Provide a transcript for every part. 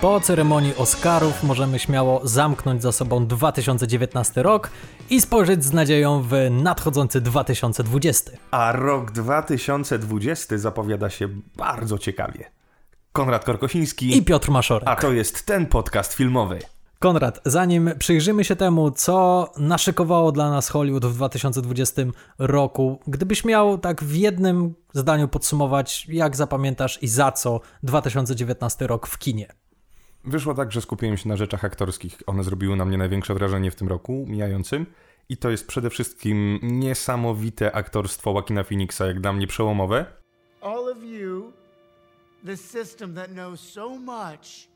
Po ceremonii Oscarów możemy śmiało zamknąć za sobą 2019 rok i spojrzeć z nadzieją w nadchodzący 2020. A rok 2020 zapowiada się bardzo ciekawie. Konrad Korkosiński i Piotr Maszorek. A to jest ten podcast filmowy. Konrad, zanim przyjrzymy się temu, co naszykowało dla nas Hollywood w 2020 roku, gdybyś miał tak w jednym zdaniu podsumować, jak zapamiętasz i za co 2019 rok w kinie? Wyszło tak, że skupiłem się na rzeczach aktorskich. One zrobiły na mnie największe wrażenie w tym roku mijającym. I to jest przede wszystkim niesamowite aktorstwo Joaquina Phoenixa, jak dla mnie przełomowe. All of you, the system that knows so much,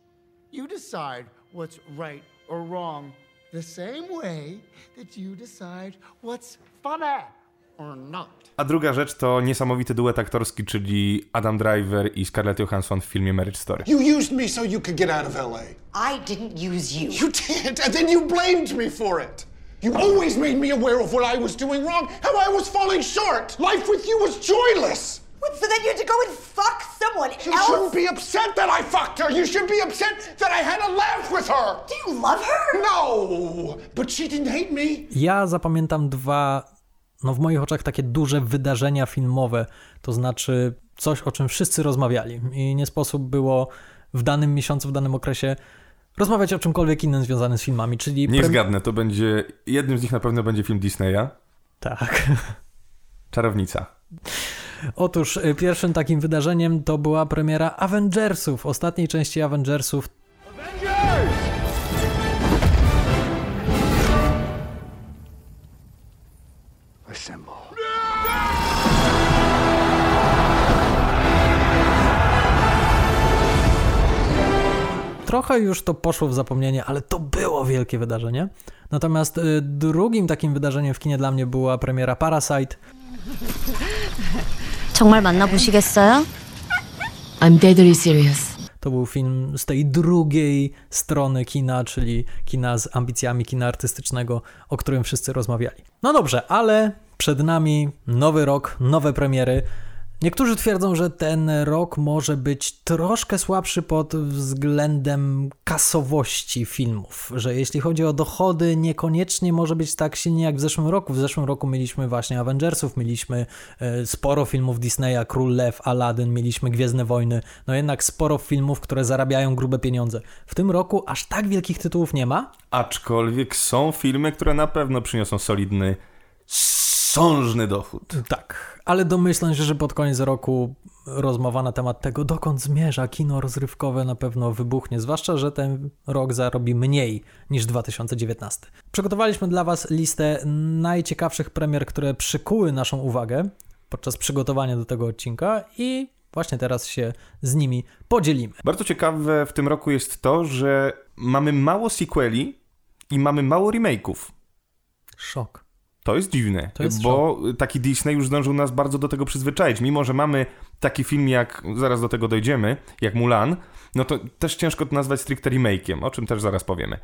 you decide what's right or wrong the same way that you decide what's funny. A druga rzecz to niesamowity duet aktorski, czyli Adam Driver i Scarlett Johansson w filmie Marriage Story. You used me so you could get out of LA. I didn't use you. You did, and then you blamed me for it. You always made me aware of what I was doing wrong, how I was falling short. Life with you was joyless. What, so then you had to go and fuck someone you else? You shouldn't be upset that I fucked her. You should be upset that I had a laugh with her. Do you love her? No, but she didn't hate me. Ja zapamiętam dwa, no w moich oczach takie duże wydarzenia filmowe, to znaczy coś, o czym wszyscy rozmawiali i nie sposób było w danym miesiącu, w danym okresie rozmawiać o czymkolwiek innym związanym z filmami, czyli... Nie zgadnę, to będzie, jednym z nich na pewno będzie film Disneya. Tak. Czarownica. Otóż y, pierwszym takim wydarzeniem to była premiera Avengersów, ostatniej części Avengersów. Avengers! Assemble. Trochę już to poszło w zapomnienie, ale to było wielkie wydarzenie. Natomiast y, drugim takim wydarzeniem w kinie dla mnie była premiera Parasite. 정말 만나보시겠어요? I'm deadly serious. To był film z tej drugiej strony kina, czyli kina z ambicjami kina artystycznego, o którym wszyscy rozmawiali. No dobrze, ale przed nami nowy rok, nowe premiery. Niektórzy twierdzą, że ten rok może być troszkę słabszy pod względem kasowości filmów, że jeśli chodzi o dochody, niekoniecznie może być tak silnie jak w zeszłym roku. W zeszłym roku mieliśmy właśnie Avengersów, mieliśmy e, sporo filmów Disneya, Król Lew, Aladdin, mieliśmy Gwiezdne Wojny, no jednak sporo filmów, które zarabiają grube pieniądze. W tym roku aż tak wielkich tytułów nie ma. Aczkolwiek są filmy, które na pewno przyniosą solidny sążny dochód. Tak, ale domyślam się, że pod koniec roku rozmowa na temat tego, dokąd zmierza kino rozrywkowe na pewno wybuchnie, zwłaszcza, że ten rok zarobi mniej niż 2019. Przygotowaliśmy dla Was listę najciekawszych premier, które przykuły naszą uwagę podczas przygotowania do tego odcinka i właśnie teraz się z nimi podzielimy. Bardzo ciekawe w tym roku jest to, że mamy mało sequeli i mamy mało remake'ów. Szok. To jest dziwne, to jest bo szok. taki Disney już zdążył nas bardzo do tego przyzwyczaić. Mimo, że mamy taki film jak, zaraz do tego dojdziemy, jak Mulan, no to też ciężko to nazwać stricte remake'iem, o czym też zaraz powiemy.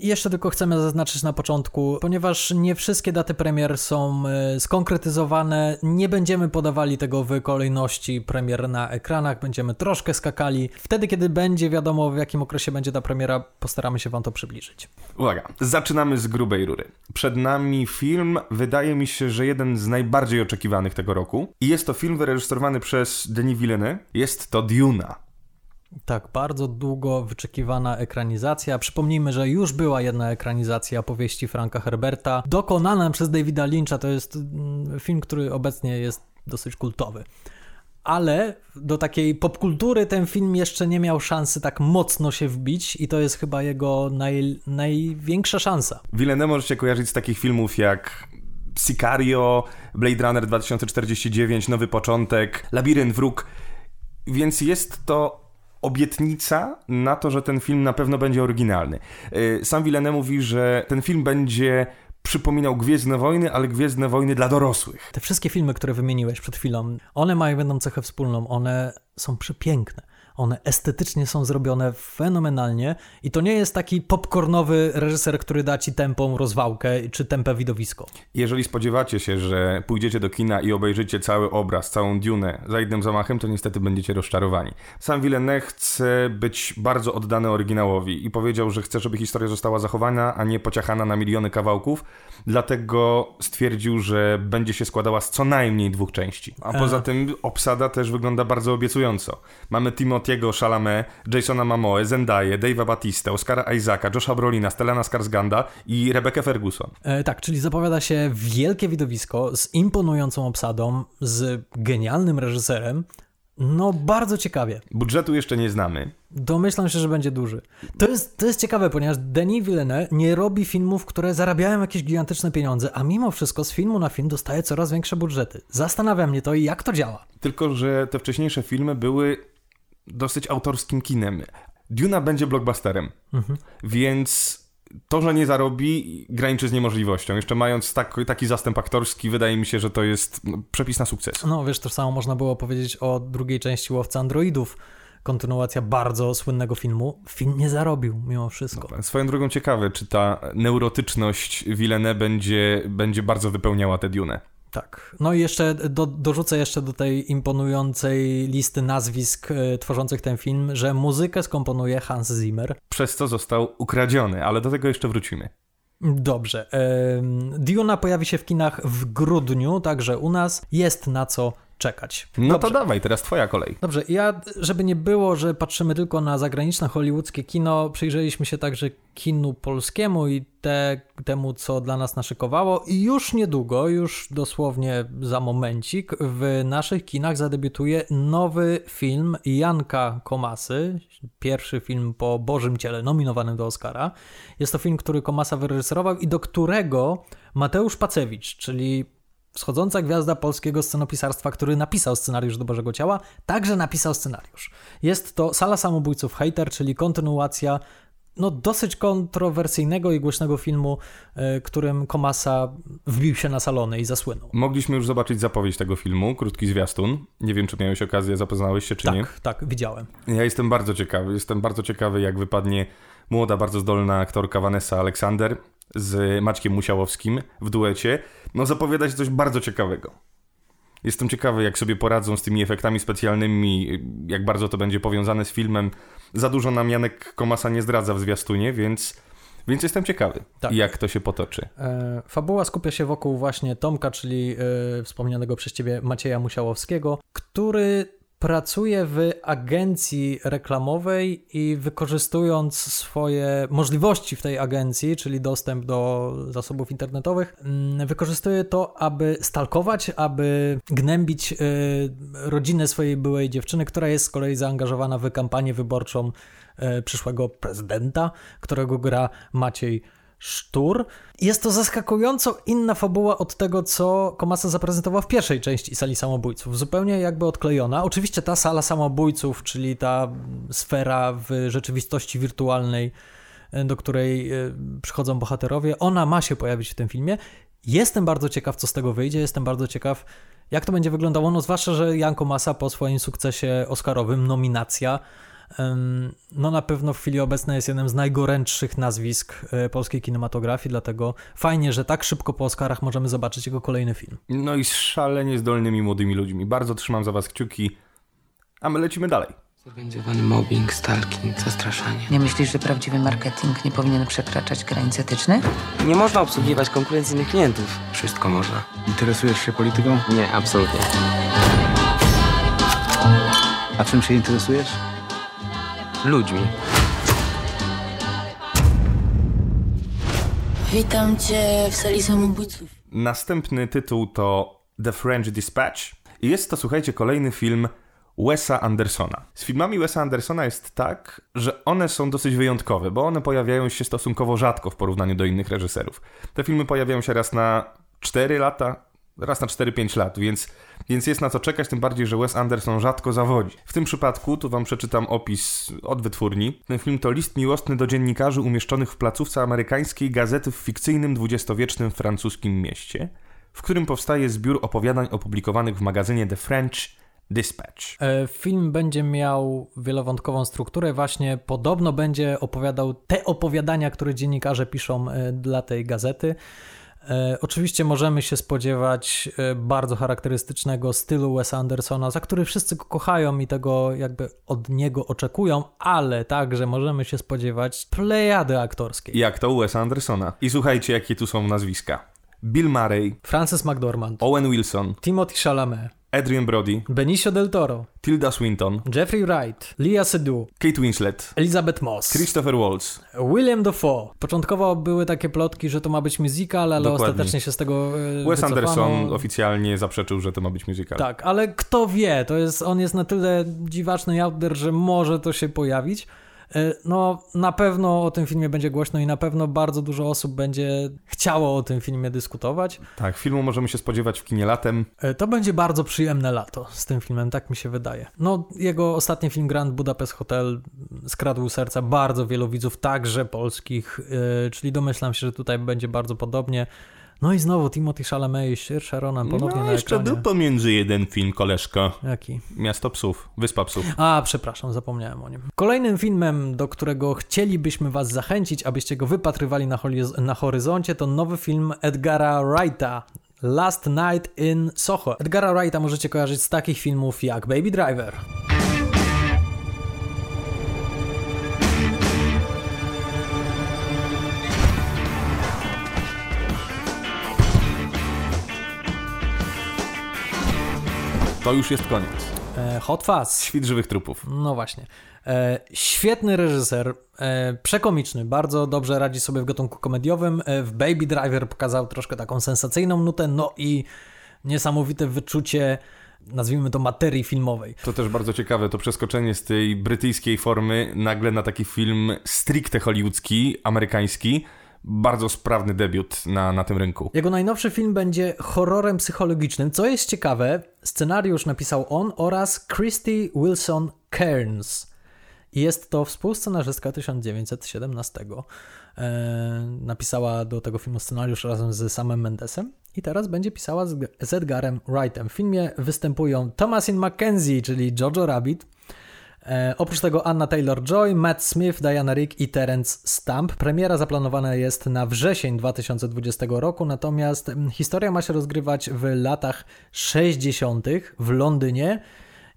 Jeszcze tylko chcemy zaznaczyć na początku, ponieważ nie wszystkie daty premier są e, skonkretyzowane, nie będziemy podawali tego w kolejności premier na ekranach, będziemy troszkę skakali. Wtedy, kiedy będzie wiadomo, w jakim okresie będzie ta premiera, postaramy się Wam to przybliżyć. Uwaga, zaczynamy z grubej rury. Przed nami film, wydaje mi się, że jeden z najbardziej oczekiwanych tego roku. I jest to film wyreżyserowany przez Denis Villeneuve. Jest to Duna. Tak, bardzo długo wyczekiwana ekranizacja. Przypomnijmy, że już była jedna ekranizacja powieści Franka Herberta, dokonana przez Davida Lyncha. To jest mm, film, który obecnie jest dosyć kultowy. Ale do takiej popkultury ten film jeszcze nie miał szansy tak mocno się wbić i to jest chyba jego naj, największa szansa. Villeneuve możecie kojarzyć z takich filmów jak Sicario, Blade Runner 2049, Nowy Początek, Labirynt Wróg, więc jest to obietnica na to, że ten film na pewno będzie oryginalny. Y, sam Villeneuve mówi, że ten film będzie przypominał Gwiezdne Wojny, ale Gwiezdne Wojny dla dorosłych. Te wszystkie filmy, które wymieniłeś przed chwilą, one mają jedną cechę wspólną, one są przepiękne. One estetycznie są zrobione fenomenalnie i to nie jest taki popcornowy reżyser, który da ci tempą rozwałkę czy tempę widowisko. Jeżeli spodziewacie się, że pójdziecie do kina i obejrzycie cały obraz, całą Dune za jednym zamachem, to niestety będziecie rozczarowani. Sam Villeneuve chce być bardzo oddany oryginałowi i powiedział, że chce, żeby historia została zachowana, a nie pociachana na miliony kawałków, dlatego stwierdził, że będzie się składała z co najmniej dwóch części. A poza e. tym obsada też wygląda bardzo obiecująco. Mamy Timotiego Chalamet, Jasona Momoe, Zendaya, Dave'a Batista, Oscara Isaaca, Josha Brolina, Stellana Skarsganda i Rebecca Ferguson. E, tak, czyli zapowiada się wielkie widowisko z imponującą obsadą, z genialnym reżyserem, no, bardzo ciekawie. Budżetu jeszcze nie znamy. Domyślam się, że będzie duży. To jest, to jest ciekawe, ponieważ Denis Villeneuve nie robi filmów, które zarabiają jakieś gigantyczne pieniądze, a mimo wszystko z filmu na film dostaje coraz większe budżety. Zastanawia mnie to i jak to działa. Tylko, że te wcześniejsze filmy były dosyć autorskim kinem. Duna będzie blockbusterem, mhm. więc to, że nie zarobi, graniczy z niemożliwością. Jeszcze mając tak, taki zastęp aktorski, wydaje mi się, że to jest no, przepis na sukces. No wiesz, to samo można było powiedzieć o drugiej części Łowca Androidów. Kontynuacja bardzo słynnego filmu. Film nie zarobił mimo wszystko. No, swoją drogą ciekawe, czy ta neurotyczność Villeneuve będzie, będzie bardzo wypełniała tę Dune. Tak. No i jeszcze do, dorzucę jeszcze do tej imponującej listy nazwisk y, tworzących ten film, że muzykę skomponuje Hans Zimmer. Przez co został ukradziony, ale do tego jeszcze wrócimy. Dobrze. Duna pojawi się w kinach w grudniu, także u nas jest na co czekać. No Dobrze. to dawaj, teraz twoja kolej. Dobrze, ja, żeby nie było, że patrzymy tylko na zagraniczne hollywoodzkie kino, przyjrzeliśmy się także kinu polskiemu i te, temu, co dla nas naszykowało i już niedługo, już dosłownie za momencik, w naszych kinach zadebiutuje nowy film Janka Komasy, pierwszy film po Bożym Ciele nominowanym do Oscara. Jest to film, który Komasa wyreżyserował i do którego Mateusz Pacewicz, czyli wschodząca gwiazda polskiego scenopisarstwa, który napisał scenariusz do Bożego Ciała, także napisał scenariusz. Jest to Sala Samobójców Hater, czyli kontynuacja no, dosyć kontrowersyjnego i głośnego filmu, y, którym Komasa wbił się na salony i zasłynął. Mogliśmy już zobaczyć zapowiedź tego filmu, krótki zwiastun. Nie wiem, czy miałeś okazję, zapoznałeś się, czy tak, nie? Tak, tak, widziałem. Ja jestem bardzo ciekawy. Jestem bardzo ciekawy, jak wypadnie młoda, bardzo zdolna aktorka Vanessa Aleksander z Maćkiem Musiałowskim w duecie, no zapowiada się coś bardzo ciekawego. Jestem ciekawy, jak sobie poradzą z tymi efektami specjalnymi, jak bardzo to będzie powiązane z filmem. Za dużo nam Janek Komasa nie zdradza w zwiastunie, więc, więc jestem ciekawy, tak. jak to się potoczy. E, fabuła skupia się wokół właśnie Tomka, czyli e, wspomnianego przez ciebie Macieja Musiałowskiego, który pracuje w agencji reklamowej i wykorzystując swoje możliwości w tej agencji, czyli dostęp do zasobów internetowych, mm, wykorzystuje to, aby stalkować, aby gnębić y, rodzinę swojej byłej dziewczyny, która jest z kolei zaangażowana w kampanię wyborczą y, przyszłego prezydenta, którego gra Maciej Sztur. Jest to zaskakująco inna fabuła od tego, co Komasa zaprezentował w pierwszej części Sali Samobójców. Zupełnie jakby odklejona. Oczywiście ta Sala Samobójców, czyli ta sfera w rzeczywistości wirtualnej, e, do której e, przychodzą bohaterowie, ona ma się pojawić w tym filmie. Jestem bardzo ciekaw, co z tego wyjdzie. Jestem bardzo ciekaw, jak to będzie wyglądało. No zwłaszcza, że Jan Komasa po swoim sukcesie oscarowym, nominacja, no na pewno w chwili obecnej jest jednym z najgorętszych nazwisk e, polskiej kinematografii, dlatego fajnie, że tak szybko po Oscarach możemy zobaczyć jego kolejny film. No i z szalenie zdolnymi młodymi ludźmi. Bardzo trzymam za was kciuki, a my lecimy dalej. Zorganizowany mobbing, stalking, zastraszanie. Nie myślisz, że prawdziwy marketing nie powinien przekraczać granic etycznych? Nie można obsługiwać konkurencyjnych klientów. Wszystko można. Interesujesz się polityką? Nie, absolutnie. A czym się interesujesz? Ludźmi. Witam cię w sali samobójców. Następny tytuł to The French Dispatch. I jest to, słuchajcie, kolejny film Wesa Andersona. Z filmami Wesa Andersona jest tak, że one są dosyć wyjątkowe, bo one pojawiają się stosunkowo rzadko w porównaniu do innych reżyserów. Te filmy pojawiają się raz na 4 lata, raz na 4-5 lat, więc, więc jest na co czekać, tym bardziej, że Wes Anderson rzadko zawodzi. W tym przypadku, tu wam przeczytam opis od wytwórni. Ten film to list miłosny do dziennikarzy umieszczonych w placówce amerykańskiej gazety w fikcyjnym dwudziestowiecznym francuskim mieście, w którym powstaje zbiór opowiadań opublikowanych w magazynie The French Dispatch. E, film będzie miał wielowątkową strukturę, właśnie podobno będzie opowiadał te opowiadania, które dziennikarze piszą e, dla tej gazety. E, oczywiście możemy się spodziewać bardzo charakterystycznego stylu Wesa Andersona, za który wszyscy go kochają i tego jakby od niego oczekują, ale także możemy się spodziewać plejady aktorskiej. Jak to u Wesa Andersona. I słuchajcie, jakie tu są nazwiska. Bill Murray, Francis McDormand, Owen Wilson, Timothy Chalamet, Adrian Brody, Benicio del Toro, Tilda Swinton, Jeffrey Wright, Lia Seydoux, Kate Winslet, Elizabeth Moss, Christopher Waltz, William Dafoe. Początkowo były takie plotki, że to ma być musical, ale Dokładnie. ostatecznie się z tego e, Wes wycofano. Anderson oficjalnie zaprzeczył, że to ma być musical. Tak, ale kto wie, to jest, on jest na tyle dziwaczny i out there, że może to się pojawić. E, No, na pewno o tym filmie będzie głośno i na pewno bardzo dużo osób będzie chciało o tym filmie dyskutować. Tak, filmu możemy się spodziewać w kinie latem. E, To będzie bardzo przyjemne lato z tym filmem, tak mi się wydaje. No, jego ostatni film Grand Budapest Hotel skradł serca bardzo wielu widzów, także polskich, e, czyli domyślam się, że tutaj będzie bardzo podobnie. No i znowu Timothy Chalamet i Saoirse Ronan ponownie no, na jeszcze ekranie. był pomiędzy jeden film, koleżko. Jaki? Miasto Psów, Wyspa Psów. A, przepraszam, zapomniałem o nim. Kolejnym filmem, do którego chcielibyśmy Was zachęcić, abyście go wypatrywali na, na horyzoncie, to nowy film Edgara Wrighta. Last Night in Soho. Edgara Wrighta możecie kojarzyć z takich filmów jak Baby Driver. To już jest koniec. E, Hot Fuzz. Świt żywych trupów. No właśnie. E, świetny reżyser, e, przekomiczny, bardzo dobrze radzi sobie w gatunku komediowym. E, w Baby Driver pokazał troszkę taką sensacyjną nutę, no i niesamowite wyczucie, nazwijmy to materii filmowej. To też bardzo ciekawe, to przeskoczenie z tej brytyjskiej formy nagle na taki film stricte hollywoodzki, amerykański. Bardzo sprawny debiut na, na tym rynku. Jego najnowszy film będzie horrorem psychologicznym. Co jest ciekawe, scenariusz napisał on oraz Christy Wilson Cairns. Jest to współscenarzystka 1917. E, napisała do tego filmu scenariusz razem z Samem Mendesem i teraz będzie pisała z, Edgarem Wrightem. W filmie występują Thomasin McKenzie, czyli Jojo Rabbit, oprócz tego Anna Taylor-Joy, Matt Smith, Diana Rick i Terence Stamp. Premiera zaplanowana jest na wrzesień 2020 roku, natomiast mm, historia ma się rozgrywać w latach 60. w Londynie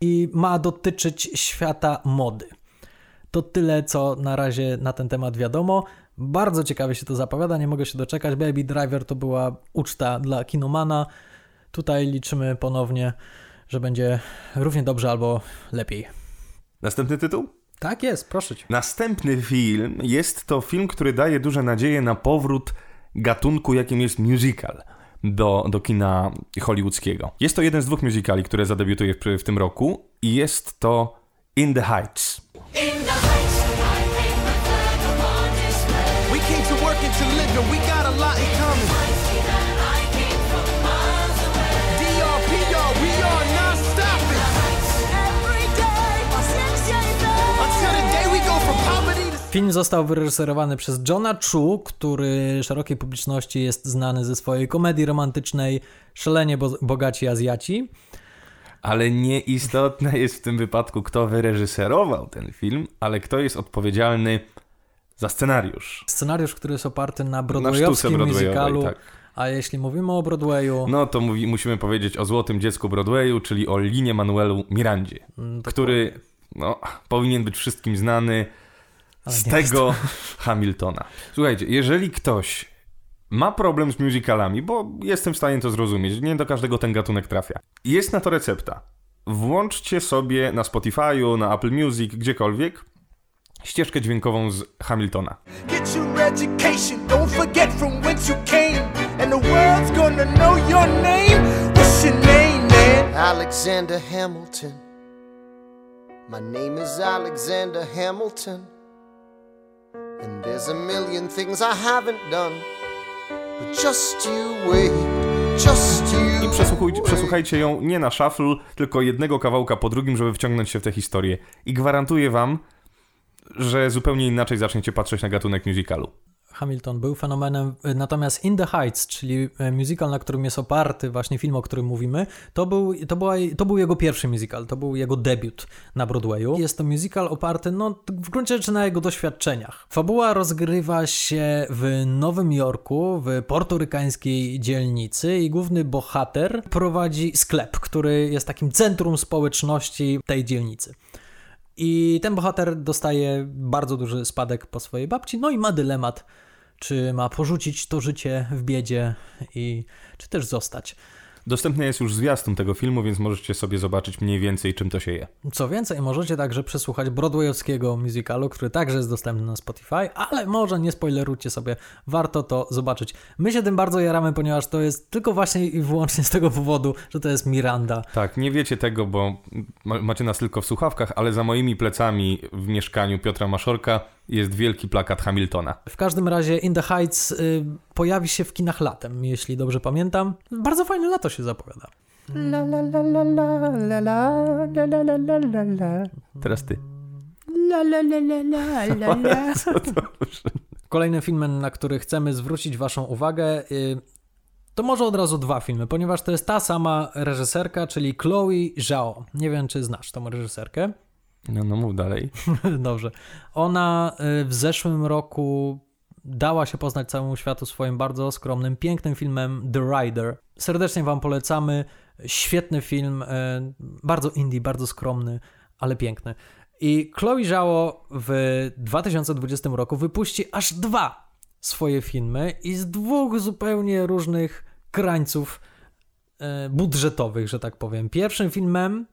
i ma dotyczyć świata mody. To tyle, co na razie na ten temat wiadomo. Bardzo ciekawie się to zapowiada, nie mogę się doczekać. Baby Driver to była uczta dla kinomana. Tutaj liczymy ponownie, że będzie równie dobrze albo lepiej. Następny tytuł? Tak jest, proszę cię. Następny film jest to film, który daje duże nadzieje na powrót gatunku, jakim jest musical do, do kina hollywoodzkiego. Jest to jeden z dwóch musicali, które zadebiutuje w, w tym roku i jest to In the Heights. We came to work and to live, and we Film został wyreżyserowany przez Johna Chu, który szerokiej publiczności jest znany ze swojej komedii romantycznej Szalenie bo bogaci Azjaci. Ale nieistotne jest w tym wypadku, kto wyreżyserował ten film, ale kto jest odpowiedzialny za scenariusz. Scenariusz, który jest oparty na Na broadwayowskim broadwayowej, musicalu. tak. A jeśli mówimy o Broadwayu, No to mówi, musimy powiedzieć o złotym dziecku Broadwayu, czyli o Linie Manuelu Mirandzie, Mm, który no, powinien być wszystkim znany Ale z tego Hamiltona. Słuchajcie, jeżeli ktoś ma problem z musicalami, bo jestem w stanie to zrozumieć, nie do każdego ten gatunek trafia. Jest na to recepta. Włączcie sobie na Spotify'u, na Apple Music, gdziekolwiek ścieżkę dźwiękową z Hamiltona. get your education. Don't forget from whence you came, and the world's gonna know your name. What's your name, man? Alexander Hamilton. My name is Alexander Hamilton. And there's a million things I haven't done. But just you wait, just you. I przesłuchujcie, przesłuchajcie ją nie na shuffle, tylko jednego kawałka po drugim, żeby wciągnąć się w tę historię. I gwarantuję wam, że zupełnie inaczej zaczniecie patrzeć na gatunek musicalu. Hamilton był fenomenem, natomiast In the Heights, czyli e, musical, na którym jest oparty właśnie film, o którym mówimy, to był, to, była, to był jego pierwszy musical, to był jego debiut na Broadwayu. Jest to musical oparty, no w gruncie rzeczy na jego doświadczeniach. Fabuła rozgrywa się w Nowym Jorku, w portorykańskiej dzielnicy i główny bohater prowadzi sklep, który jest takim centrum społeczności tej dzielnicy. I ten bohater dostaje bardzo duży spadek po swojej babci, no i ma dylemat, czy ma porzucić to życie w biedzie i czy też zostać. Dostępny jest już zwiastun tego filmu, więc możecie sobie zobaczyć mniej więcej, czym to się je. Co więcej, możecie także przesłuchać broadwayowskiego musicalu, który także jest dostępny na Spotify, ale może nie spoilerujcie sobie, warto to zobaczyć. My się tym bardzo jaramy, ponieważ to jest tylko właśnie i wyłącznie z tego powodu, że to jest Miranda. Tak, nie wiecie tego, bo macie nas tylko w słuchawkach, ale za moimi plecami w mieszkaniu Piotra Maszorka jest wielki plakat Hamiltona. W każdym razie In the Heights y, pojawi się w kinach latem, jeśli dobrze pamiętam. Bardzo fajne lato się zapowiada. La, la, la, la, la, la, la, la, la, la, la. Teraz ty. La, la, la, la, la, la, la. Kolejnym filmem, na który chcemy zwrócić Waszą uwagę, y, to może od razu dwa filmy, ponieważ to jest ta sama reżyserka, czyli Chloe Zhao. Nie wiem, czy znasz tą reżyserkę. No, no mów dalej. Dobrze. Ona y, w zeszłym roku dała się poznać całemu światu swoim bardzo skromnym, pięknym filmem The Rider. Serdecznie Wam polecamy. Świetny film, y, bardzo indie, bardzo skromny, ale piękny. I Chloe Zhao w 2020 roku wypuści aż dwa swoje filmy i z dwóch zupełnie różnych krańców y, budżetowych, że tak powiem. Pierwszym filmem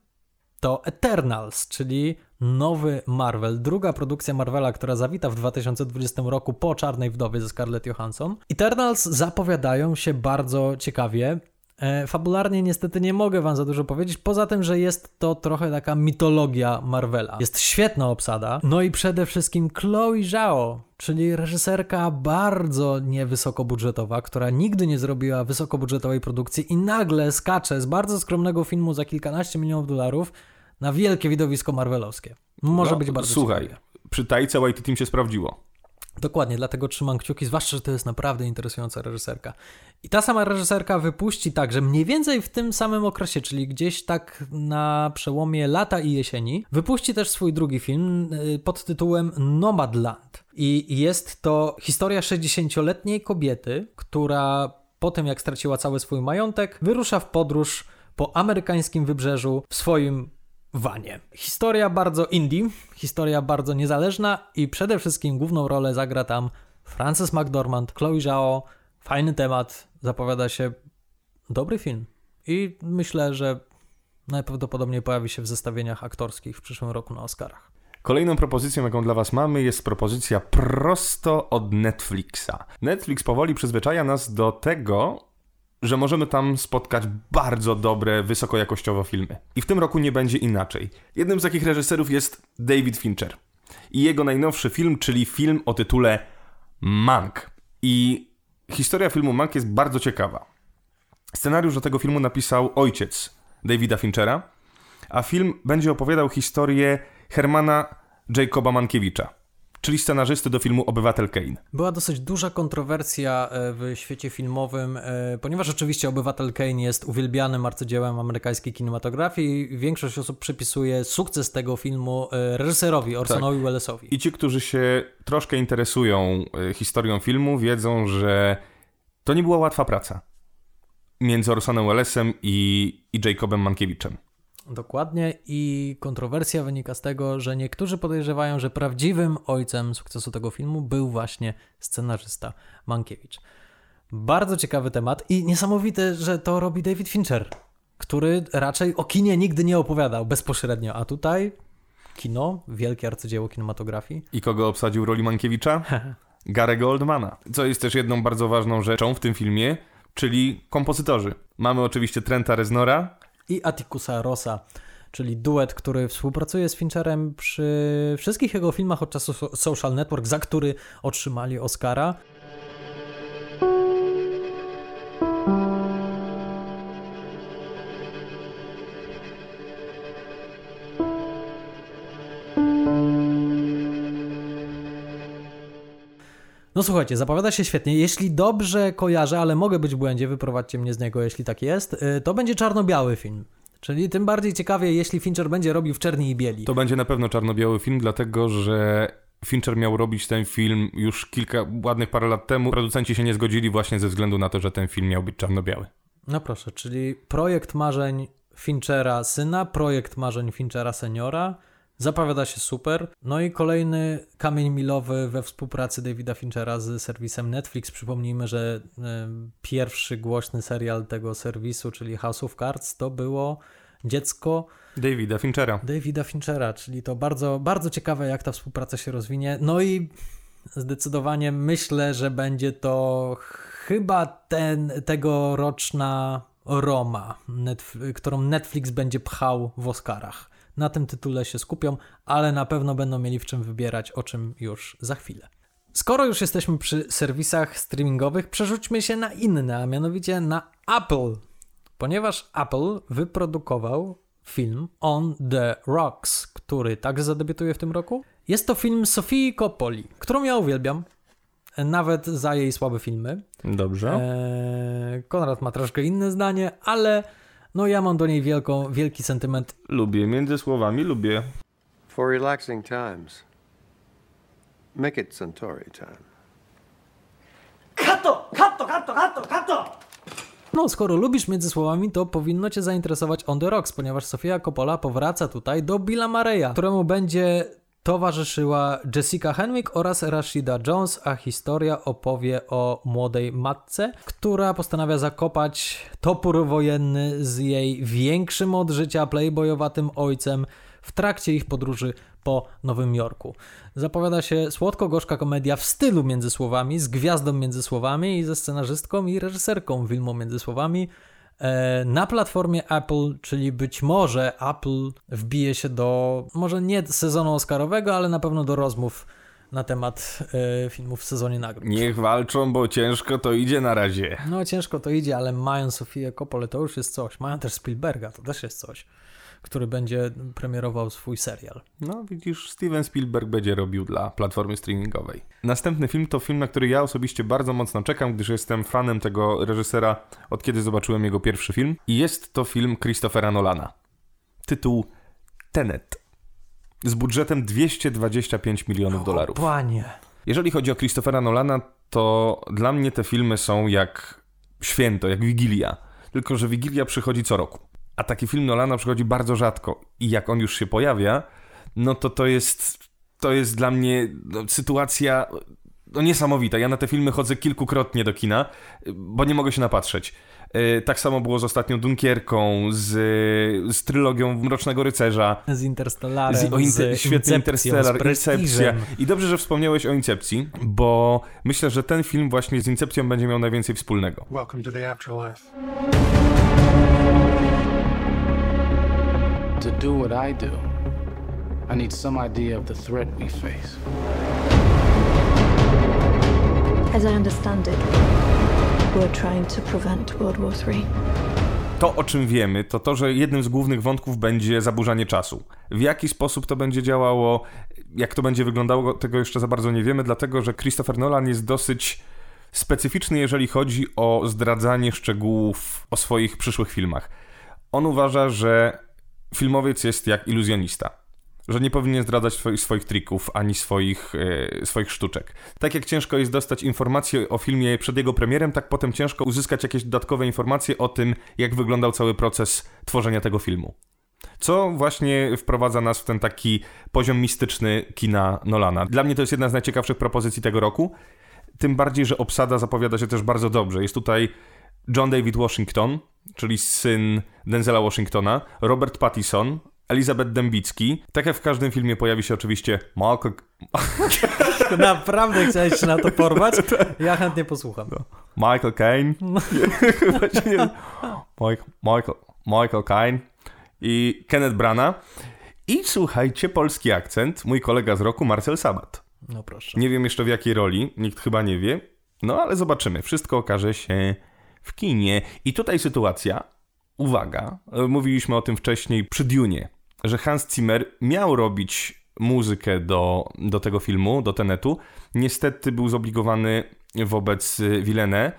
to Eternals, czyli nowy Marvel, druga produkcja Marvela, która zawita w 2020 roku po Czarnej Wdowie ze Scarlett Johansson. Eternals zapowiadają się bardzo ciekawie. E, fabularnie niestety nie mogę wam za dużo powiedzieć, poza tym, że jest to trochę taka mitologia Marvela. Jest świetna obsada, no i przede wszystkim Chloe Zhao, czyli reżyserka bardzo niewysokobudżetowa, która nigdy nie zrobiła wysokobudżetowej produkcji i nagle skacze z bardzo skromnego filmu za kilkanaście milionów dolarów na wielkie widowisko marvelowskie. Może no, być bardzo Słuchaj, ciekawie. przy Tajce White Team się sprawdziło. Dokładnie, dlatego trzymam kciuki, zwłaszcza, że to jest naprawdę interesująca reżyserka. I ta sama reżyserka wypuści także mniej więcej w tym samym okresie, czyli gdzieś tak na przełomie lata i jesieni, wypuści też swój drugi film y, pod tytułem Nomadland. I jest to historia 60-letniej kobiety, która po tym jak straciła cały swój majątek, wyrusza w podróż po amerykańskim wybrzeżu w swoim wanie. Historia bardzo indie, historia bardzo niezależna i przede wszystkim główną rolę zagra tam Frances McDormand, Chloe Zhao. Fajny temat, zapowiada się dobry film. I myślę, że najprawdopodobniej pojawi się w zestawieniach aktorskich w przyszłym roku na Oscarach. Kolejną propozycją, jaką dla Was mamy, jest propozycja prosto od Netflixa. Netflix powoli przyzwyczaja nas do tego, że możemy tam spotkać bardzo dobre, wysokojakościowo filmy. I w tym roku nie będzie inaczej. Jednym z takich reżyserów jest David Fincher. I jego najnowszy film, czyli film o tytule Mank. I historia filmu Mank jest bardzo ciekawa. Scenariusz do tego filmu napisał ojciec Davida Finchera, a film będzie opowiadał historię Hermana Jacoba Mankiewicza czyli scenarzysty do filmu Obywatel Kane. Była dosyć duża kontrowersja e, w świecie filmowym, e, ponieważ oczywiście Obywatel Kane jest uwielbianym arcydziełem amerykańskiej kinematografii. Większość osób przypisuje sukces tego filmu e, reżyserowi Orsonowi tak. Wellesowi. I ci, którzy się troszkę interesują historią filmu, wiedzą, że to nie była łatwa praca między Orsonem Wellesem i, i Jacobem Mankiewiczem. Dokładnie i kontrowersja wynika z tego, że niektórzy podejrzewają, że prawdziwym ojcem sukcesu tego filmu był właśnie scenarzysta Mankiewicz. Bardzo ciekawy temat i niesamowite, że to robi David Fincher, który raczej o kinie nigdy nie opowiadał bezpośrednio, a tutaj kino, wielkie arcydzieło kinematografii. I kogo obsadził roli Mankiewicza? Garego Oldmana, co jest też jedną bardzo ważną rzeczą w tym filmie, czyli kompozytorzy. Mamy oczywiście Trenta Reznora, i Atticusa Rossa, czyli duet, który współpracuje z Fincherem przy wszystkich jego filmach od czasu Social Network, za który otrzymali Oscara. No słuchajcie, zapowiada się świetnie. Jeśli dobrze kojarzę, ale mogę być w błędzie, wyprowadźcie mnie z niego, jeśli tak jest, y, to będzie czarno-biały film. Czyli tym bardziej ciekawie, jeśli Fincher będzie robił w czerni i bieli. To będzie na pewno czarno-biały film, dlatego że Fincher miał robić ten film już kilka, ładnych parę lat temu. Producenci się nie zgodzili właśnie ze względu na to, że ten film miał być czarno-biały. No proszę, czyli projekt marzeń Finchera syna, projekt marzeń Finchera seniora. Zapowiada się super. No i kolejny kamień milowy we współpracy Davida Finchera z serwisem Netflix. Przypomnijmy, że y, pierwszy głośny serial tego serwisu, czyli House of Cards, to było dziecko Davida Finchera. Davida Finchera, czyli to bardzo, bardzo ciekawe, jak ta współpraca się rozwinie. No i zdecydowanie myślę, że będzie to chyba ten tegoroczna Roma, Netf- którą Netflix będzie pchał w Oscarach. Na tym tytule się skupią, ale na pewno będą mieli w czym wybierać, o czym już za chwilę. Skoro już jesteśmy przy serwisach streamingowych, przerzućmy się na inne, a mianowicie na Apple. Ponieważ Apple wyprodukował film On the Rocks, który także zadebiutuje w tym roku. Jest to film Sofii Coppoli, którą ja uwielbiam, nawet za jej słabe filmy. Dobrze. Eee, Konrad ma troszkę inne zdanie, ale no ja mam do niej wielką, wielki sentyment. Lubię, między słowami lubię. For relaxing times, make it Centauri time. Kato! Kato! Kato! Kato! Kato! No, skoro lubisz między słowami, to powinno cię zainteresować On the Rocks, ponieważ Sofia Coppola powraca tutaj do Billa Mareya, któremu będzie towarzyszyła Jessica Henwick oraz Rashida Jones, a historia opowie o młodej matce, która postanawia zakopać topór wojenny z jej większym od życia playboyowatym ojcem w trakcie ich podróży po Nowym Jorku. Zapowiada się słodko-gorzka komedia w stylu między słowami, z gwiazdą między słowami i ze scenarzystką i reżyserką filmu między słowami na platformie Apple, czyli być może Apple wbije się do, może nie sezonu Oscarowego, ale na pewno do rozmów na temat e, filmów w sezonie nagród. Niech walczą, bo ciężko to idzie na razie. No ciężko to idzie, ale mają Sofię Coppolę, to już jest coś. Mają też Spielberga, to też jest coś który będzie premierował swój serial. No, widzisz, Steven Spielberg będzie robił dla platformy streamingowej. Następny film to film, na który ja osobiście bardzo mocno czekam, gdyż jestem fanem tego reżysera od kiedy zobaczyłem jego pierwszy film. I jest to film Christophera Nolana. Tytuł Tenet. Z budżetem 225 milionów dolarów. Panie. Jeżeli chodzi o Christophera Nolana, to dla mnie te filmy są jak święto, jak Wigilia. Tylko, że Wigilia przychodzi co roku a taki film Nolana przychodzi bardzo rzadko i jak on już się pojawia, no to to jest, to jest dla mnie no, sytuacja no, niesamowita. Ja na te filmy chodzę kilkukrotnie do kina, bo nie mogę się napatrzeć. E, tak samo było z ostatnią Dunkierką, z, z trylogią Mrocznego Rycerza. Z Interstellarem, z, o inter, z Świetny Interstellar, Incepcja. I dobrze, że wspomniałeś o Incepcji, bo myślę, że ten film właśnie z Incepcją będzie miał najwięcej wspólnego. Welcome to the afterlife. To do what I do, I need some idea of the threat we face. As I understand it, we're trying to prevent World War III. To, o czym wiemy, to to, że jednym z głównych wątków będzie zaburzanie czasu. W jaki sposób to będzie działało, jak to będzie wyglądało, tego jeszcze za bardzo nie wiemy, dlatego że Christopher Nolan jest dosyć specyficzny, jeżeli chodzi o zdradzanie szczegółów o swoich przyszłych filmach. On uważa, że filmowiec jest jak iluzjonista. Że nie powinien zdradzać swoich, swoich trików ani swoich, e, swoich sztuczek. Tak jak ciężko jest dostać informacje o filmie przed jego premierem, tak potem ciężko uzyskać jakieś dodatkowe informacje o tym, jak wyglądał cały proces tworzenia tego filmu. Co właśnie wprowadza nas w ten taki poziom mistyczny kina Nolana. Dla mnie to jest jedna z najciekawszych propozycji tego roku. Tym bardziej, że obsada zapowiada się też bardzo dobrze. Jest tutaj John David Washington, czyli syn Denzela Washingtona, Robert Pattison, Elizabeth Dembicki. Tak jak w każdym filmie pojawi się oczywiście Michael... Naprawdę chciałeś się na to porwać? Ja chętnie posłucham. No. Michael Caine. No. Michael, Michael, Michael Caine i Kenneth Brana. I słuchajcie, polski akcent, mój kolega z roku Marcel Sabat. No proszę. Nie wiem jeszcze w jakiej roli, nikt chyba nie wie. No ale zobaczymy. Wszystko okaże się w kinie. I tutaj sytuacja, uwaga, mówiliśmy o tym wcześniej przy Dune, że Hans Zimmer miał robić muzykę do, do tego filmu, do Tenetu. Niestety był zobligowany wobec Villeneuve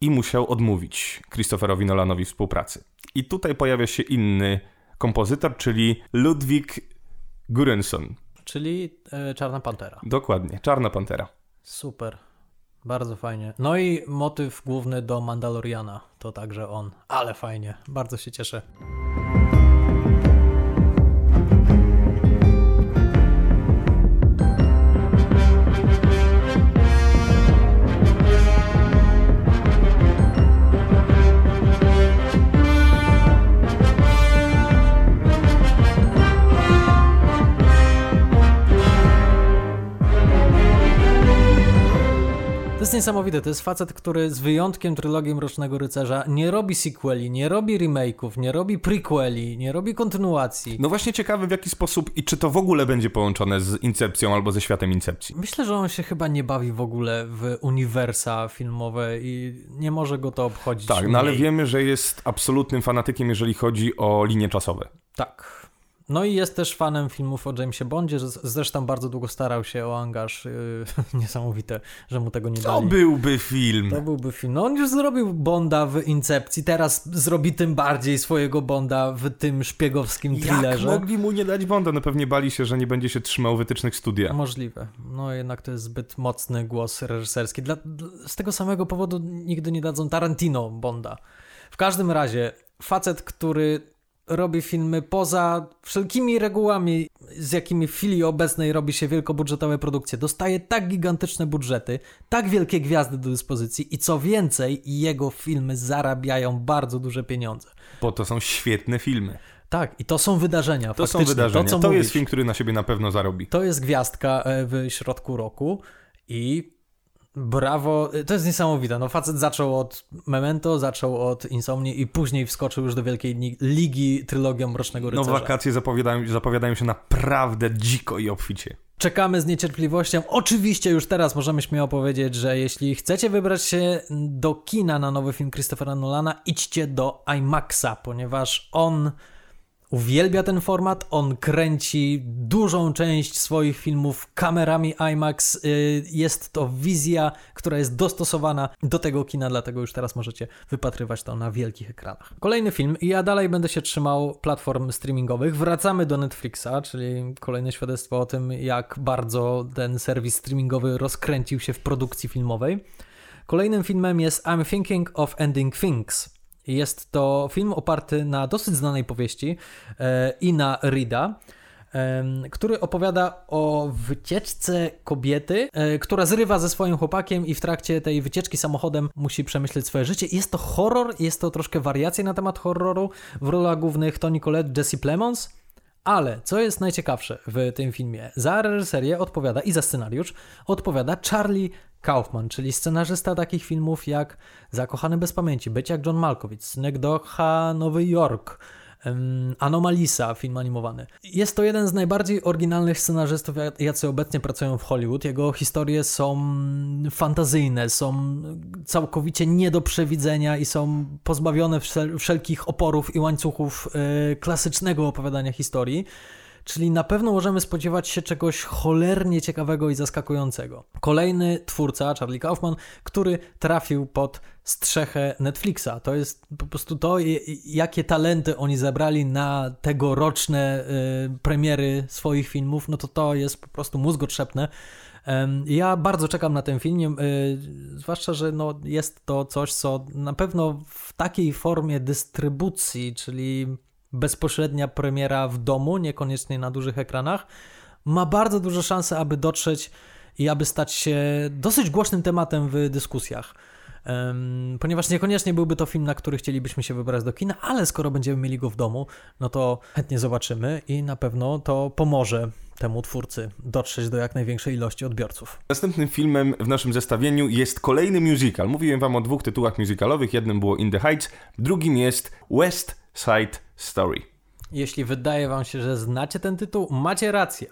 i musiał odmówić Christopherowi Nolanowi współpracy. I tutaj pojawia się inny kompozytor, czyli Ludwig Göransson. Czyli e, Czarna Pantera. Dokładnie, Czarna Pantera. Super. Bardzo fajnie. No i motyw główny do Mandaloriana to także on. Ale fajnie. Bardzo się cieszę. Jest niesamowite. To jest facet, który z wyjątkiem trylogii Mrocznego Rycerza nie robi sequeli, nie robi remake'ów, nie robi prequeli, nie robi kontynuacji. No właśnie ciekawy w jaki sposób i czy to w ogóle będzie połączone z Incepcją albo ze światem Incepcji. Myślę, że on się chyba nie bawi w ogóle w uniwersa filmowe i nie może go to obchodzić. Tak, no ale wiemy, że jest absolutnym fanatykiem, jeżeli chodzi o linie czasowe. Tak. No i jest też fanem filmów o Jamesie Bondzie, że zresztą bardzo długo starał się o angaż. Yy, niesamowite, że mu tego nie dali. To byłby film. To byłby film. No on już zrobił Bonda w Incepcji, teraz zrobi tym bardziej swojego Bonda w tym szpiegowskim thrillerze. Jak mogli mu nie dać Bonda? No pewnie bali się, że nie będzie się trzymał wytycznych studia. Możliwe. No jednak to jest zbyt mocny głos reżyserski. Dla, z tego samego powodu nigdy nie dadzą Tarantino Bonda. W każdym razie facet, który robi filmy poza wszelkimi regułami, z jakimi w chwili obecnej robi się wielkobudżetowe produkcje. Dostaje tak gigantyczne budżety, tak wielkie gwiazdy do dyspozycji i co więcej, jego filmy zarabiają bardzo duże pieniądze. Bo to są świetne filmy. Tak, i to są wydarzenia. To są wydarzenia. To, to jest film, który na siebie na pewno zarobi. To jest gwiazdka e, w środku roku i Brawo, to jest niesamowite. No facet zaczął od Memento, zaczął od Insomni i później wskoczył już do wielkiej ligi trylogią Mrocznego Rycerza. No wakacje zapowiadają, zapowiadają się naprawdę dziko i obficie. Czekamy z niecierpliwością. Oczywiście już teraz możemy śmiało powiedzieć, że jeśli chcecie wybrać się do kina na nowy film Christophera Nolana, idźcie do IMAXa, ponieważ on uwielbia ten format. On kręci dużą część swoich filmów kamerami IMAX. Y, jest to wizja, która jest dostosowana do tego kina, dlatego już teraz możecie wypatrywać to na wielkich ekranach. Kolejny film. Ja dalej będę się trzymał platform streamingowych. Wracamy do Netflixa, czyli kolejne świadectwo o tym, jak bardzo ten serwis streamingowy rozkręcił się w produkcji filmowej. Kolejnym filmem jest I'm Thinking of Ending Things jest to film oparty na dosyć znanej powieści e, Ina Rida, który opowiada o wycieczce kobiety, e, która zrywa ze swoim chłopakiem i w trakcie tej wycieczki samochodem musi przemyśleć swoje życie. Jest to horror, jest to troszkę wariacja na temat horroru. W rolach głównych Toni Collette, Jesse Plemons. Ale co jest najciekawsze w tym filmie? Za reżyserię odpowiada i za scenariusz odpowiada Charlie Kaufman, czyli scenarzysta takich filmów jak Zakochany bez pamięci, Być jak John Malkovich, Snegdocha Nowy Jork, Anomalisa, film animowany. Jest to jeden z najbardziej oryginalnych scenarzystów, jacy obecnie pracują w Hollywood. Jego historie są fantazyjne, są całkowicie nie do przewidzenia i są pozbawione wszelkich oporów i łańcuchów e, klasycznego opowiadania historii. Czyli na pewno możemy spodziewać się czegoś cholernie ciekawego i zaskakującego. Kolejny twórca, Charlie Kaufman, który trafił pod strzechę Netflixa. To jest po prostu to, jakie talenty oni zebrali na tegoroczne y, premiery swoich filmów, no to to jest po prostu mózgotrzepne. Ja bardzo czekam na ten film, y, zwłaszcza, że no jest to coś, co na pewno w takiej formie dystrybucji, czyli bezpośrednia premiera w domu, niekoniecznie na dużych ekranach, ma bardzo duże szanse, aby dotrzeć i aby stać się dosyć głośnym tematem w dyskusjach. Ponieważ niekoniecznie byłby to film, na który chcielibyśmy się wybrać do kina, ale skoro będziemy mieli go w domu, no to chętnie zobaczymy i na pewno to pomoże temu twórcy dotrzeć do jak największej ilości odbiorców. Następnym filmem w naszym zestawieniu jest kolejny musical. Mówiłem wam o dwóch tytułach musicalowych. Jednym było In the Heights, drugim jest West Side Story. Jeśli wydaje wam się, że znacie ten tytuł, macie rację.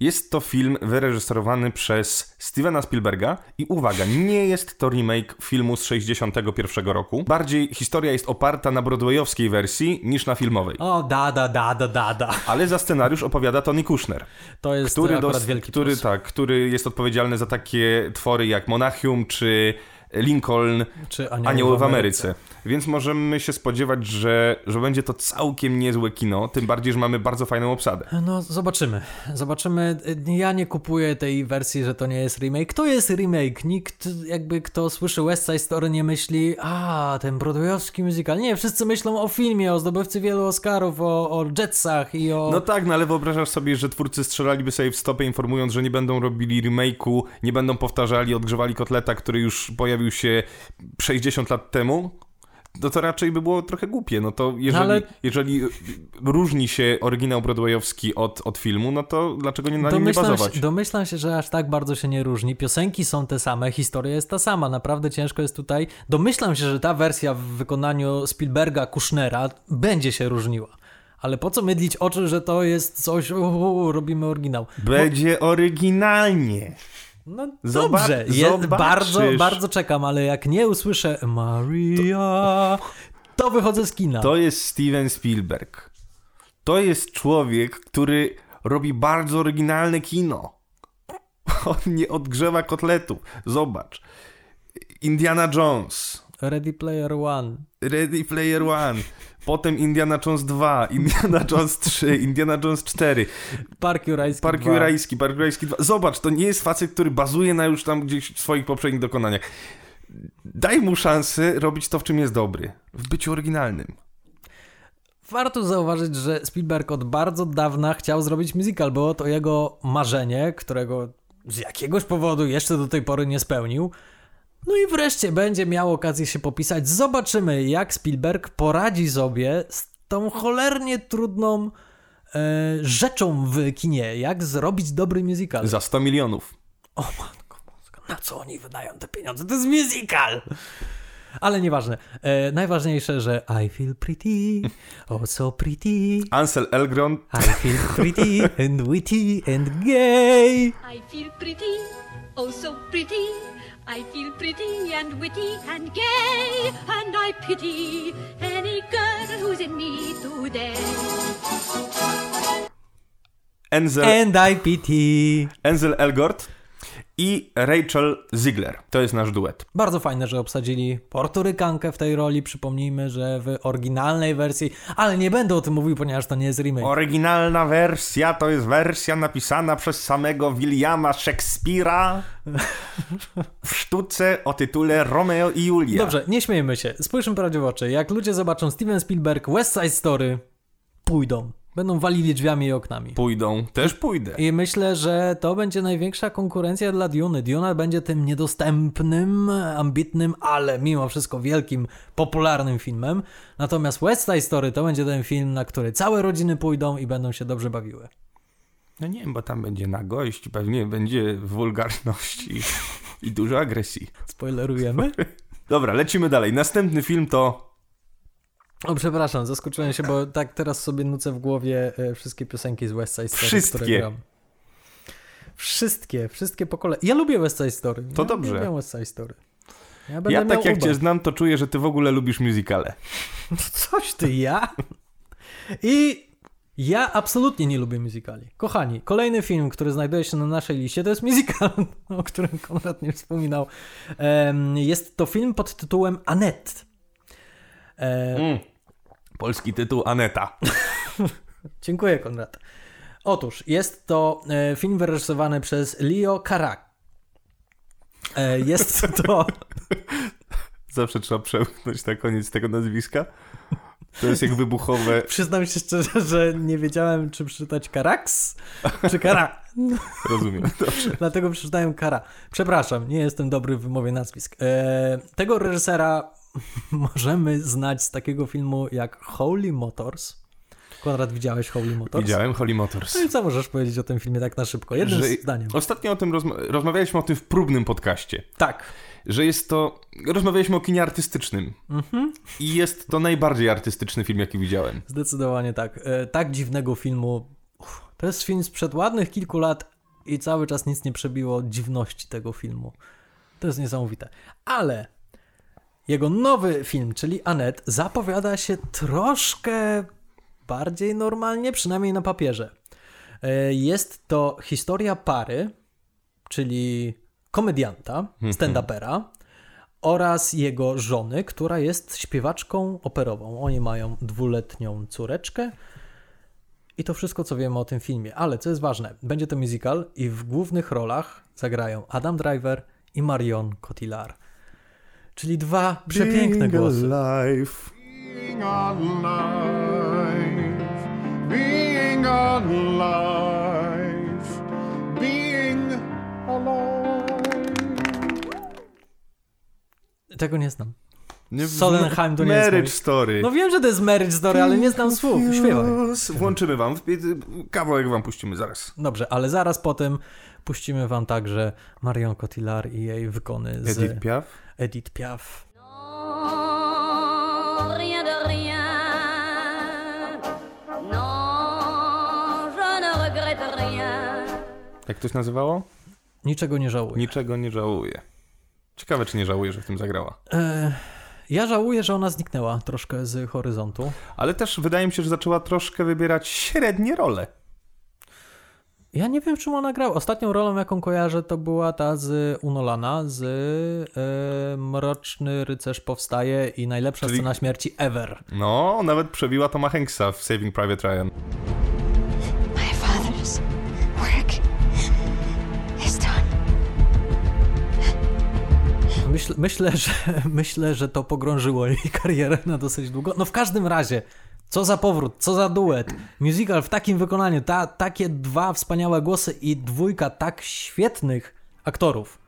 Jest to film wyreżyserowany przez Stevena Spielberga i uwaga, nie jest to remake filmu z 61 roku. Bardziej historia jest oparta na broadwayowskiej wersji niż na filmowej. O, da, da, da, da, da, da. Ale za scenariusz opowiada Tony Kushner. To jest który, akurat dos- wielki który, plus. tak, który jest odpowiedzialny za takie twory jak Monachium czy Lincoln, Czy Anioły w Ameryce. Więc możemy się spodziewać, że, że będzie to całkiem niezłe kino, tym bardziej, że mamy bardzo fajną obsadę. No, zobaczymy. Zobaczymy. Ja nie kupuję tej wersji, że to nie jest remake. To jest remake. Nikt, jakby kto słyszy West Side Story, nie myśli, a ten broadwayowski musical. Nie, wszyscy myślą o filmie, o zdobywcy wielu Oscarów, o, o Jetsach i o. No tak, no ale wyobrażasz sobie, że twórcy strzelaliby sobie w stopę, informując, że nie będą robili remake'u, nie będą powtarzali, odgrzewali kotleta, który już pojawił się 60 lat temu? No to raczej by było trochę głupie. No to jeżeli, ale- jeżeli różni się oryginał broadwayowski od, od filmu, no to dlaczego nie na nim nie Domyślam bazować? się, domyślam się, że aż tak bardzo się nie różni. Piosenki są te same, historia jest ta sama. Naprawdę ciężko jest tutaj. Domyślam się, że ta wersja w wykonaniu Spielberga, Kushnera będzie się różniła. Ale po co mydlić oczy, że to jest coś, uu, robimy oryginał. Będzie oryginalnie. No dobrze, je, zobaczysz. bardzo, bardzo czekam, ale jak nie usłyszę Maria, to wychodzę z kina. To jest Steven Spielberg. To jest człowiek, który robi bardzo oryginalne kino. On nie odgrzewa kotletów. Zobacz. Indiana Jones. Ready Player One. Ready Player One. Potem Indiana Jones 2, Indiana Jones 3, Indiana Jones 4, Park Jurajski Park 2. Jurajski, Park Jurajski 2. Zobacz, to nie jest facet, który bazuje na już tam gdzieś swoich poprzednich dokonaniach. Daj mu szansę robić to, w czym jest dobry. W byciu oryginalnym. Warto zauważyć, że Spielberg od bardzo dawna chciał zrobić musical. Było to jego marzenie, którego z jakiegoś powodu jeszcze do tej pory nie spełnił. No i wreszcie będzie miał okazję się popisać. Zobaczymy, jak Spielberg poradzi sobie z tą cholernie trudną e, rzeczą w kinie. Jak zrobić dobry musical. Za 100 milionów. O matko boska, na co oni wydają te pieniądze? To jest musical! Ale nieważne. E, najważniejsze, że I feel pretty, oh so pretty. Ansel Elgron I feel pretty and witty and gay. I feel pretty, oh so pretty. I feel pretty and witty and gay, and I pity any girl who's in me today. Enzel, And I pity. Enzel Elgort i Rachel Ziegler. To jest nasz duet. Bardzo fajne, że obsadzili Portorykankę w tej roli. Przypomnijmy, że w oryginalnej wersji, ale nie będę o tym mówił, ponieważ to nie jest remake. Oryginalna wersja to jest wersja napisana przez samego Williama Shakespeare'a w sztuce o tytule Romeo i Julia. Dobrze, nie śmiejmy się. Spójrzmy prawdzie w oczy. Jak ludzie zobaczą Steven Spielberg, West Side Story, pójdą. Będą walili drzwiami i oknami. Pójdą, też pójdę. I myślę, że to będzie największa konkurencja dla Duny. Duna będzie tym niedostępnym, ambitnym, ale mimo wszystko wielkim, popularnym filmem. Natomiast West Side Story to będzie ten film, na który całe rodziny pójdą i będą się dobrze bawiły. No nie wiem, bo tam będzie nagość, pewnie będzie wulgarność i, i dużo agresji. Spoilerujemy? Dobra, lecimy dalej. Następny film to O, przepraszam, zaskoczyłem się, bo tak teraz sobie nucę w głowie e, wszystkie piosenki z West Side Story, Wszystkie. które gram. Wszystkie, wszystkie po kolei. Ja lubię West Side Story. To ja dobrze. Lubię West Side Story. Ja, Ja tak jak uba. cię znam, to czuję, że ty w ogóle lubisz musicale. Coś ty, ja? I ja absolutnie nie lubię musicali. Kochani, kolejny film, który znajduje się na naszej liście, to jest musical, o którym Konrad nie wspominał. Jest to film pod tytułem Annette. E, Mm. Polski tytuł Aneta. Dziękuję, Konrad. Otóż jest to e, film wyreżyserowany przez Leo Carac. E, Jest to... Zawsze trzeba przełknąć na koniec tego nazwiska. To jest jak wybuchowe. Przyznam się szczerze, że nie wiedziałem, czy przeczytać Carax, czy Cara. Rozumiem. Dobrze. Dlatego przeczytałem Kara. Przepraszam, nie jestem dobry w wymowie nazwisk. E, tego reżysera możemy znać z takiego filmu jak Holy Motors. Konrad, widziałeś Holy Motors? Widziałem Holy Motors. No i co możesz powiedzieć o tym filmie tak na szybko? Jednym Że- zdaniem. Ostatnio o tym rozma- rozmawialiśmy o tym w próbnym podcaście. Tak. Że jest to. Rozmawialiśmy o kinie artystycznym. Mhm. I jest to najbardziej artystyczny film, jaki widziałem. Zdecydowanie tak. E, tak dziwnego filmu. Uff, to jest film sprzed ładnych kilku lat, i cały czas nic nie przebiło dziwności tego filmu. To jest niesamowite. Ale jego nowy film, czyli Anet, zapowiada się troszkę bardziej normalnie, przynajmniej na papierze. E, jest to historia pary, czyli komedianta, Mhm. stand-upera oraz jego żony, która jest śpiewaczką operową. Oni mają dwuletnią córeczkę i to wszystko, co wiemy o tym filmie. Ale co jest ważne, będzie to musical i w głównych rolach zagrają Adam Driver i Marion Cotillard. Czyli dwa przepiękne głosy. Alive. Being alive, being alive, being alive. Tego nie znam. Nie- Solenheim to nie jest Marriage mój- Story. No wiem, że to jest marriage story, ale nie znam słów. Śpiewaj. Włączymy wam. Kawałek wam puścimy zaraz. Dobrze, ale zaraz po tym puścimy wam także Marion Cotillard i jej wykony z Edith Piaf. Edith Piaf. Non, rien de rien. Non, je ne regrette rien. Jak to się nazywało? Niczego nie żałuję. Niczego nie żałuję. Ciekawe, czy nie żałuję, że w tym zagrała. E, ja żałuję, że ona zniknęła troszkę z horyzontu. Ale też wydaje mi się, że zaczęła troszkę wybierać średnie role. Ja nie wiem, czym ona grała. Ostatnią rolą, jaką kojarzę, to była ta z Unolana, z e, Mroczny Rycerz Powstaje i najlepsza Czyli- scena śmierci ever. No, nawet przebiła Toma Hanksa w Saving Private Ryan. My father's work is done. Myśl, myślę, że, myślę, że to pogrążyło jej karierę na dosyć długo. No w każdym razie, co za powrót, co za duet. Musical w takim wykonaniu, ta, takie dwa wspaniałe głosy i dwójka tak świetnych aktorów.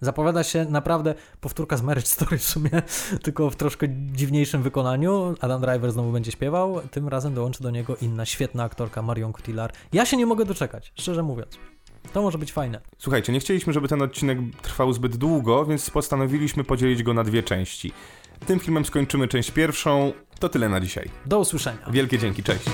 Zapowiada się naprawdę powtórka z Marriage Story w sumie, tylko w troszkę dziwniejszym wykonaniu. Adam Driver znowu będzie śpiewał, tym razem dołączy do niego inna świetna aktorka Marion Cotillard. Ja się nie mogę doczekać, szczerze mówiąc. To może być fajne. Słuchajcie, nie chcieliśmy, żeby ten odcinek trwał zbyt długo, więc postanowiliśmy podzielić go na dwie części. Tym filmem skończymy część pierwszą. To tyle na dzisiaj. Do usłyszenia. Wielkie dzięki, cześć.